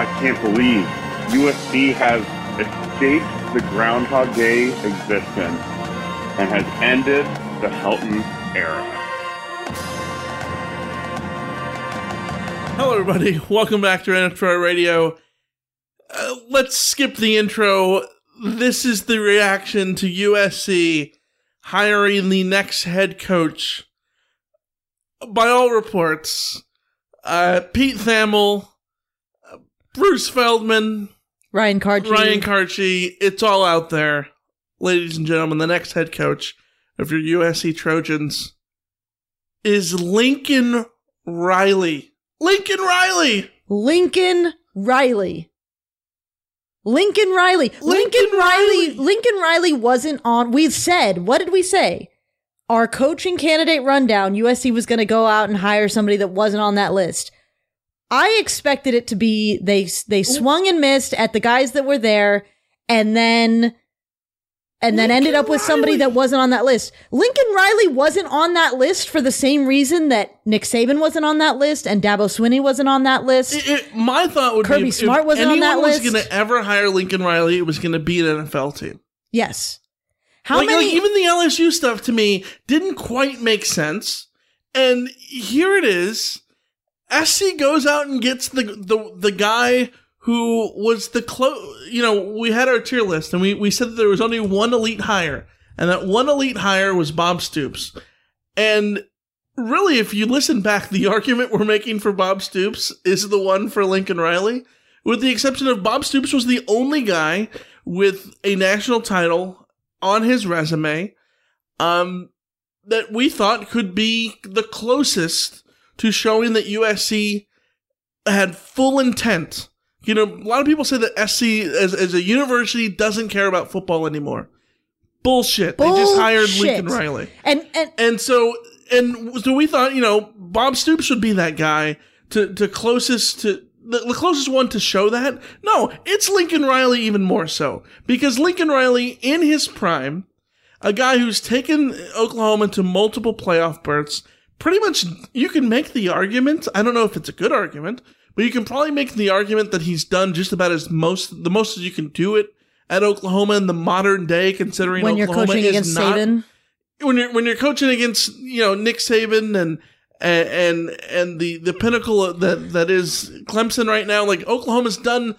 I can't believe USC has escaped the Groundhog Day existence and has ended the Helton era. Hello, everybody. Welcome back to NFTR Radio. Uh, let's skip the intro. This is the reaction to USC hiring the next head coach. By all reports, uh, Pete Thamel, Bruce Feldman, Ryan Kartje. Ryan Kartje. It's all out there. Ladies and gentlemen, the next head coach of your USC Trojans is Lincoln Riley. Lincoln Riley! Lincoln Riley. Lincoln Riley. Lincoln Lincoln Riley. Riley. Lincoln Riley wasn't on. We said, what did we say? Our coaching candidate rundown, USC was going to go out and hire somebody that wasn't on that list. I expected it to be they they swung and missed at the guys that were there, and then and then Lincoln ended up with somebody Riley. that wasn't on that list. Lincoln Riley wasn't on that list for the same reason that Nick Saban wasn't on that list and Dabo Swinney wasn't on that list. It- it- my thought would Kirby be if, Smart if wasn't on anyone that was list. going to ever hire Lincoln Riley, it was going to be an NFL team. yes. How like, many? like, even the LSU stuff to me didn't quite make sense. And here it is. SC goes out and gets the the the guy who was the close. You know, we had our tier list, and we we said that there was only one elite hire, and that one elite hire was Bob Stoops. And really, if you listen back, the argument we're making for Bob Stoops is the one for Lincoln Riley, with the exception of Bob Stoops was the only guy with a national title on his resume um, that we thought could be the closest to showing that USC had full intent. You know, a lot of people say that SC as, as a university doesn't care about football anymore. Bullshit. They just hired Lincoln Riley. and and And so and so we thought, you know, Bob Stoops would be that guy to to closest to the, the closest one to show that. No, it's Lincoln Riley even more so because Lincoln Riley in his prime, a guy who's taken Oklahoma to multiple playoff berths, pretty much you can make the argument. I don't know if it's a good argument, but you can probably make the argument that he's done just about as most the most as you can do it at Oklahoma in the modern day, considering when you're Oklahoma coaching is against not, Saban, when you're when you're coaching against you know Nick Saban and and and, the the pinnacle that that is Clemson right now, like Oklahoma's done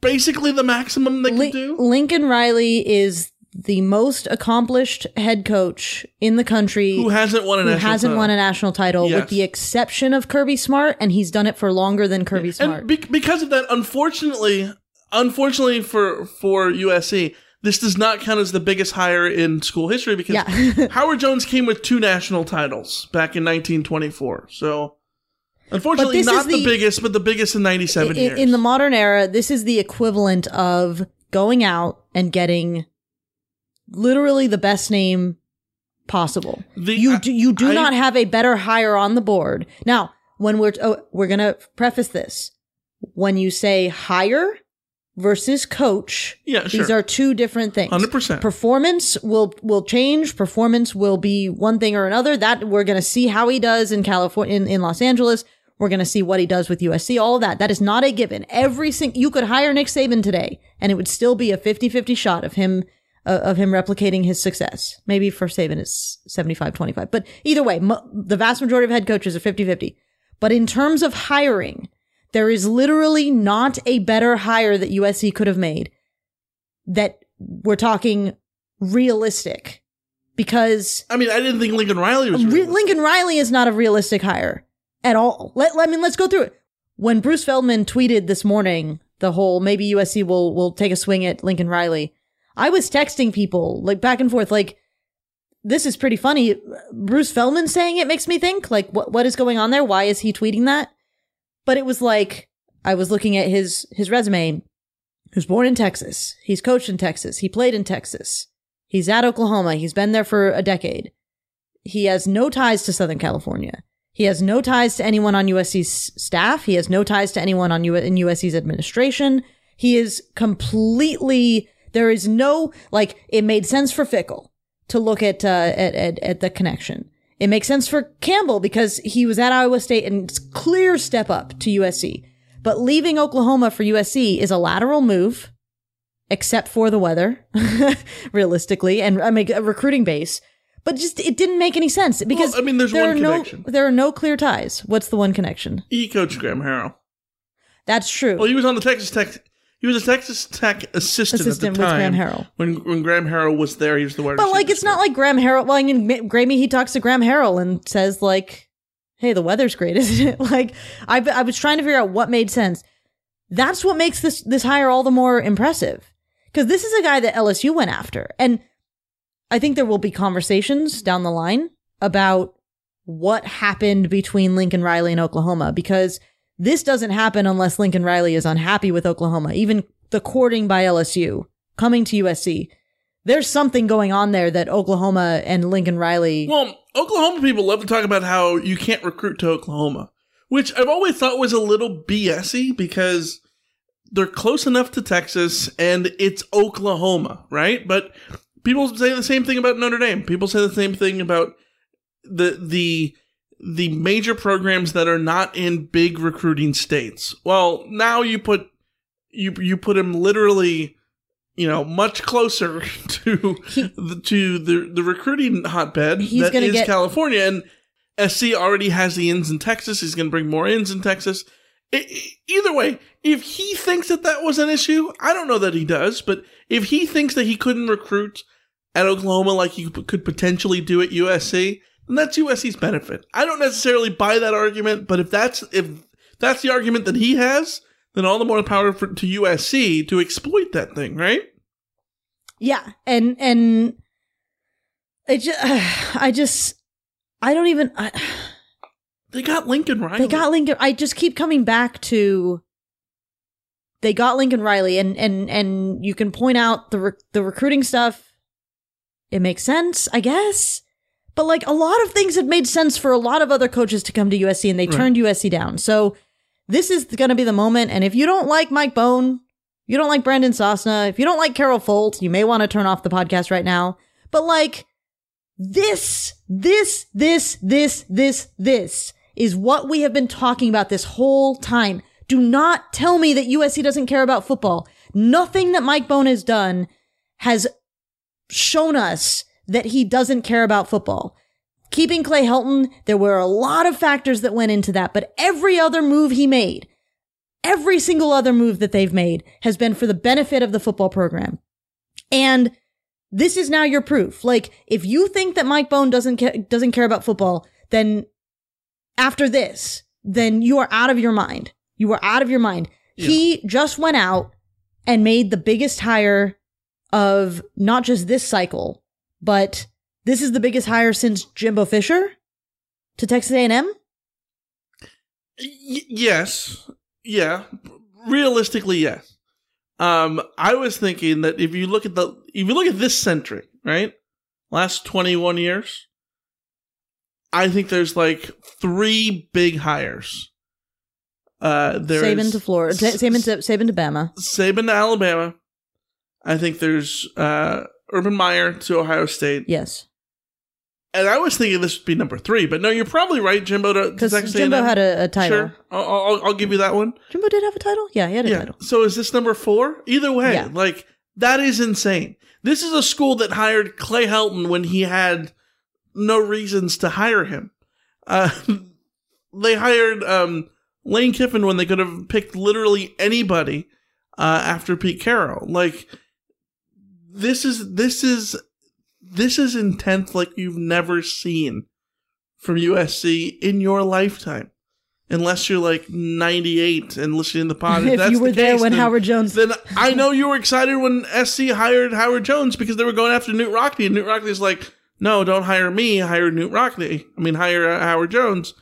basically the maximum they can do. Lincoln Riley is the most accomplished head coach in the country Who hasn't won a national hasn't title. won a national title, Yes. with the exception of Kirby Smart, and he's done it for longer than Kirby Smart. And be- because of that, unfortunately, unfortunately for for USC, this does not count as the biggest hire in school history because Yeah. Howard Jones came with two national titles back in 1924. So, unfortunately, not the, the- biggest, but the biggest in 97 in, years. in the modern era, this is the equivalent of going out and getting literally the best name possible. The- you do, you do I- not have a better hire on the board. Now, when we're oh, we're going to preface this. When you say hire versus coach, Yeah, these sure. are two different things. 100%. Performance will will change. Performance will be one thing or another. That we're going to see how he does in California in, in Los Angeles. We're going to see what he does with USC. All of that. That is not a given. Every single you could hire Nick Saban today and it would still be a 50-50 shot of him of him replicating his success. Maybe for Saban it's 75 25. But either way, mo- the vast majority of head coaches are 50 50. But in terms of hiring, there is literally not a better hire that USC could have made that we're talking realistic because I mean, I didn't think Lincoln Riley was. Re- Lincoln Riley is not a realistic hire at all. Let, let- I mean, let's go through it. When Bruce Feldman tweeted this morning the whole maybe USC will will take a swing at Lincoln Riley, I was texting people like back and forth like this is pretty funny. Bruce Feldman saying it makes me think like what what is going on there? Why is he tweeting that? But it was like I was looking at his his resume. He was born in Texas. He's coached in Texas. He played in Texas. He's at Oklahoma. He's been there for a decade. He has no ties to Southern California. He has no ties to anyone on USC's staff. He has no ties to anyone on U- in USC's administration. He is completely, there is no, like, it made sense for Fickell to look at, uh, at, at, at the connection. It makes sense for Campbell because he was at Iowa State and it's clear step up to USC. But leaving Oklahoma for USC is a lateral move, except for the weather, realistically, and I mean a recruiting base. But just it didn't make any sense because Well, I mean, there's there one are no connection. there are no clear ties. What's the one connection? He coached Graham Harrell. That's true. Well, he was on the Texas Tech. He was a Texas Tech assistant, Assistant at the time. Graham Harrell. When when Graham Harrell was there, he was the wide but like it's not like Graham Harrell. Well, I mean, Grammy he talks to Graham Harrell and says like, "Hey, the weather's great, isn't it?" Like I I was trying to figure out what made sense. That's what makes this this hire all the more impressive because this is a guy that LSU went after, and I think there will be conversations down the line about what happened between Lincoln Riley and Oklahoma because this doesn't happen unless Lincoln Riley is unhappy with Oklahoma. Even the courting by LSU coming to USC, there's something going on there that Oklahoma and Lincoln Riley. Well, Oklahoma people love to talk about how you can't recruit to Oklahoma, which I've always thought was a little BSy because they're close enough to Texas and it's Oklahoma, right? But people say the same thing about Notre Dame. People say the same thing about the the the major programs that are not in big recruiting states. Well, now you put you you put them literally you know much closer to the, to the the recruiting hotbed that get- California and SC already has the ins in Texas. He's going to bring more ins in Texas. I- I- either way, if he thinks that that was an issue, I don't know that he does, but if he thinks that he couldn't recruit at Oklahoma like he could potentially do at USC, then that's USC's benefit. I don't necessarily buy that argument, but if that's if that's the argument that he has, then all the more power for, to USC to exploit that thing, right? Yeah, and and it just, I just, I don't even. I, They got Lincoln Riley. They got Lincoln. I just keep coming back to. They got Lincoln Riley, and and and you can point out the re- the recruiting stuff. It makes sense, I guess, but like a lot of things have made sense for a lot of other coaches to come to USC, and they Right. turned USC down. So this is going to be the moment. And if you don't like Mike Bohn, you don't like Brandon Sosna, if you don't like Carol Folt, you may want to turn off the podcast right now. But like this, this, this, this, this, this is what we have been talking about this whole time. Do not tell me that USC doesn't care about football. Nothing that Mike Bohn has done has shown us that he doesn't care about football. Keeping Clay Helton, there were a lot of factors that went into that, but every other move he made, every single other move that they've made has been for the benefit of the football program. And this is now your proof. Like, if you think that Mike Bohn doesn't ca- doesn't care about football, then after this, then you are out of your mind. You are out of your mind. He just went out and made the biggest hire of not just this cycle, but this is the biggest hire since Jimbo Fisher to Texas A&M. Y- yes. Yeah. Realistically, yes. Um, I was thinking that if you look at the if you look at this century, right? Last 21 years, I think there's like three big hires. Uh there Saban to Florida, Sa- Saban to Saban to Bama. Saban to Alabama. I think there's uh Urban Meyer to Ohio State. Yes. And I was thinking this would be number three, but no, you're probably right, Jimbo. To, to Because Texas Jimbo A&M. had a, a title. Sure, I'll, I'll, I'll give you that one. Jimbo did have a title. Yeah, he had a yeah. title. So is this number four? Either way, Yeah. like That is insane. This is a school that hired Clay Helton when he had no reasons to hire him. Uh, they hired um, Lane Kiffin when they could have picked literally anybody uh, after Pete Carroll. Like this is this is this is intense like you've never seen from USC in your lifetime. Unless you're like 98 and listening to the pod. If that's you were the there case, when then- Howard Jones- Then I know you were excited when SC hired Howard Jones because they were going after Knute Rockne. And Knute Rockne's like, no, don't hire me. Hire Knute Rockne. I mean, hire uh, Howard Jones.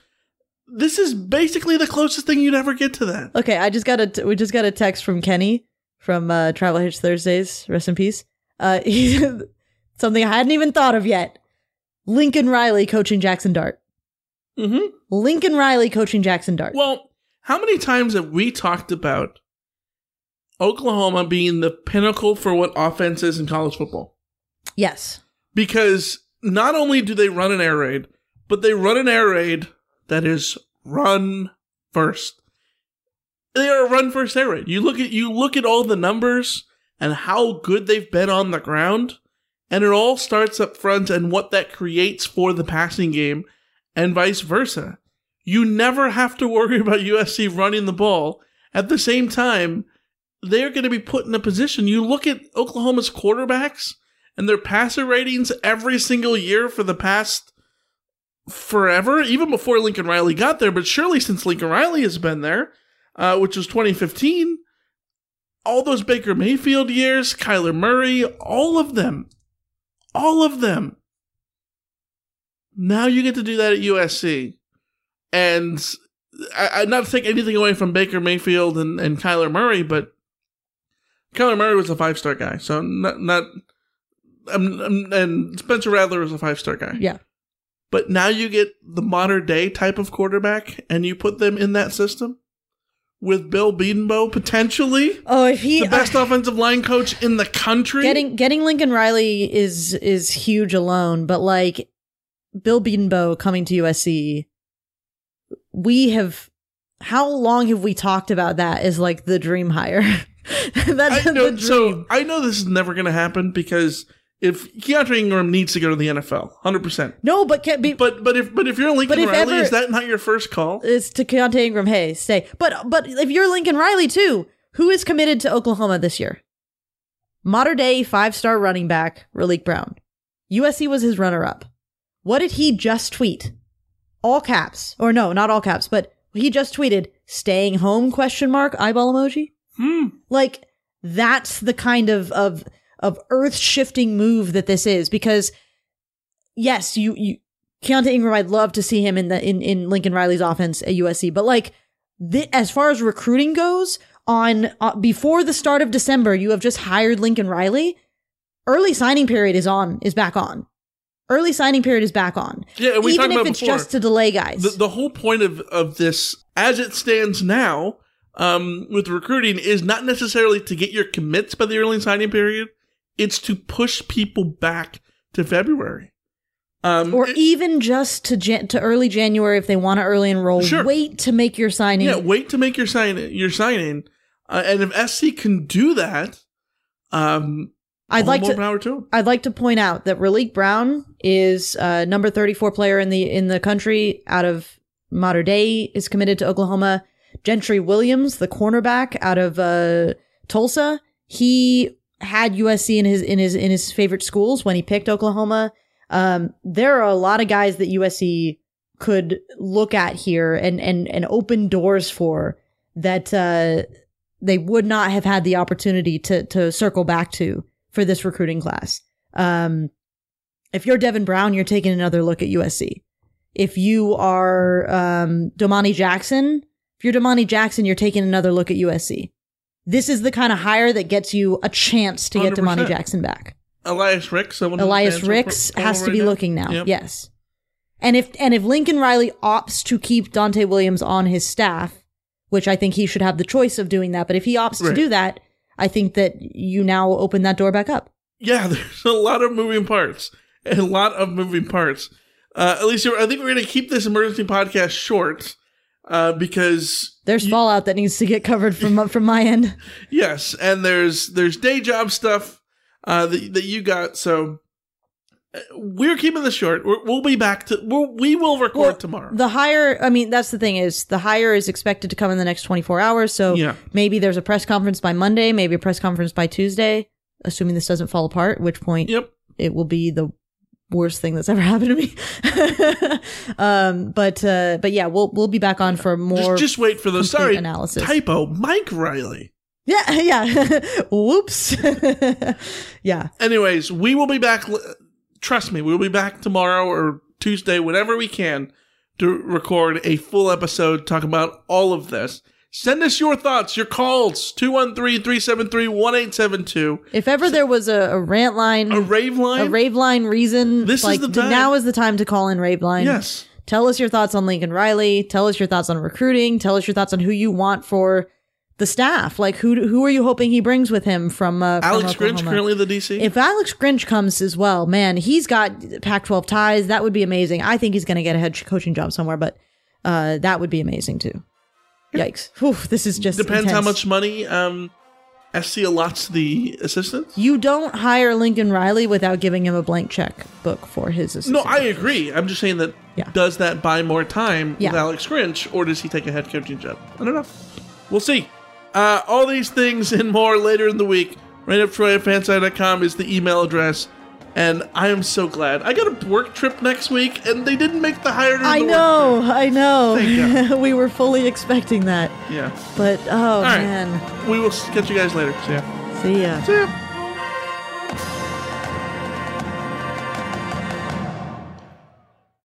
This is basically the closest thing you'd ever get to that. Okay, I just got a t- we just got a text from Kenny from uh, Travel Hitch Thursdays. Rest in peace. Uh, something I hadn't even thought of yet. Lincoln Riley coaching Jackson Dart. Mm-hmm. Lincoln Riley coaching Jackson Dart. Well, how many times have we talked about Oklahoma being the pinnacle for what offense is in college football? yes. Because not only do they run an air raid, but they run an air raid that is run first. They are a run first air raid. You look at you look at all the numbers and how good they've been on the ground, and it all starts up front and what that creates for the passing game, and vice versa. You never have to worry about USC running the ball. At the same time, they're going to be put in a position. You look at Oklahoma's quarterbacks and their passer ratings every single year for the past forever, even before Lincoln Riley got there, but surely since Lincoln Riley has been there, uh, which was 2015, all those Baker Mayfield years, Kyler Murray, all of them, all of them. Now you get to do that at USC. And I, I not to take anything away from Baker Mayfield and, and Kyler Murray, but Kyler Murray was a five star guy, so not not um, um, and Spencer Rattler was a five star guy. Yeah. But now you get the modern day type of quarterback, and you put them in that system with Bill Bedenbaugh potentially Oh, if he the best offensive line coach in the country. getting getting Lincoln Riley is is huge alone, but like Bill Bedenbaugh coming to USC, we have how long have we talked about that as like the dream hire? That's I know, the dream. so I know this is never going to happen because if Keontae Ingram needs to go to the NFL, hundred percent. no, but can be But but if but if you're Lincoln But if Riley, ever- is that not your first call? it's to Keontae Ingram. Hey, stay. But but if you're Lincoln Riley too, who is committed to Oklahoma this year? Modern day five star running back Raleek Brown. USC was his runner up. What did he just tweet? All caps, or no, not all caps, but he just tweeted "staying home?" question mark eyeball emoji. Hmm. Like that's the kind of of of earth shifting move that this is because yes, you you Keontae Ingram, I'd love to see him in the in in Lincoln Riley's offense at USC, but like the, as far as recruiting goes, on uh, before the start of December, you have just hired Lincoln Riley. Early signing period is on is back on. Early signing period is back on. Yeah, we even if it's before. just to delay guys. the, the whole point of, of this, as it stands now, um, with recruiting, is not necessarily to get your commits by the early signing period. It's to push people back to February. Um, or it- even just to Jan- to early January if they want to early enroll. Sure. Wait to make your signing. yeah, wait to make your sign your signing, uh, and if SC can do that, um, I'd like more to power to 'em. I'd like to point out that Raleek Brown is uh, number 34 player in the in the country out of modern day is committed to Oklahoma. Gentry Williams, the cornerback out of uh, Tulsa, he had USC in his in his in his favorite schools when he picked Oklahoma. Um, there are a lot of guys that USC could look at here and and and open doors for that uh, they would not have had the opportunity to to circle back to for this recruiting class. Um, if you're Devin Brown, you're taking another look at USC. If you are um, Domani Jackson, if you're Domani Jackson, you're taking another look at USC. This is the kind of hire that gets you a chance to get 100%. Domani Jackson back. Elias Ricks, someone Elias Ricks has to right be now. looking now. Yep. Yes. And if and if Lincoln Riley opts to keep Donte Williams on his staff, which I think he should have the choice of doing that, but if he opts to do that, I think that you now open that door back up. yeah, there's a lot of moving parts. A lot of moving parts. Uh, Alicia, I think we're going to keep this emergency podcast short uh, because There's fallout that needs to get covered from from my end. yes, and there's there's day job stuff uh, that that you got. So uh, we're keeping this short. We're, we'll be back to we'll, we will record Well, tomorrow. The hire, I mean, that's the thing is the hire is expected to come in the next 24 hours. So Yeah. maybe there's a press conference by Monday, maybe a press conference by Tuesday, assuming this doesn't fall apart, at which point Yep. it will be the worst thing that's ever happened to me. um, but, uh, but yeah, we'll, we'll be back on for more. just, just wait for the sorry analysis. typo. Mike Riley. yeah, yeah. Whoops. yeah. Anyways, we will be back. Trust me, we'll be back tomorrow or Tuesday, whenever we can, to record a full episode, talk about all of this. Send us your thoughts, your calls, 213-373-1872. If ever there was a, a rant line, A rave line? a rave line reason, This is like the time. now is the time to call in rave line. Yes. Tell us your thoughts on Lincoln Riley. Tell us your thoughts on recruiting. Tell us your thoughts on who you want for the staff. Like who who are you hoping he brings with him from uh, from Alex Grinch, currently the DC. If Alex Grinch comes as well, man, he's got Pac-12 ties. That would be amazing. I think he's going to get a head coaching job somewhere, but uh, that would be amazing too. Yikes! Whew, this is just Depends how much money um, SC allots the assistants. You don't hire Lincoln Riley without giving him a blank check book for his assistant. No, I agree. I'm just saying that Yeah. does that buy more time with Alex Grinch, or does he take a head coaching job? I don't know. We'll see. Uh, all these things and more later in the week. Right up Troy fansided.com is the email address. And I am so glad. I got a work trip next week, and they didn't make the hire. I the know, I know. Thank we were fully expecting that. Yeah. but oh right. man, We will catch you guys later. See ya. see ya. See ya.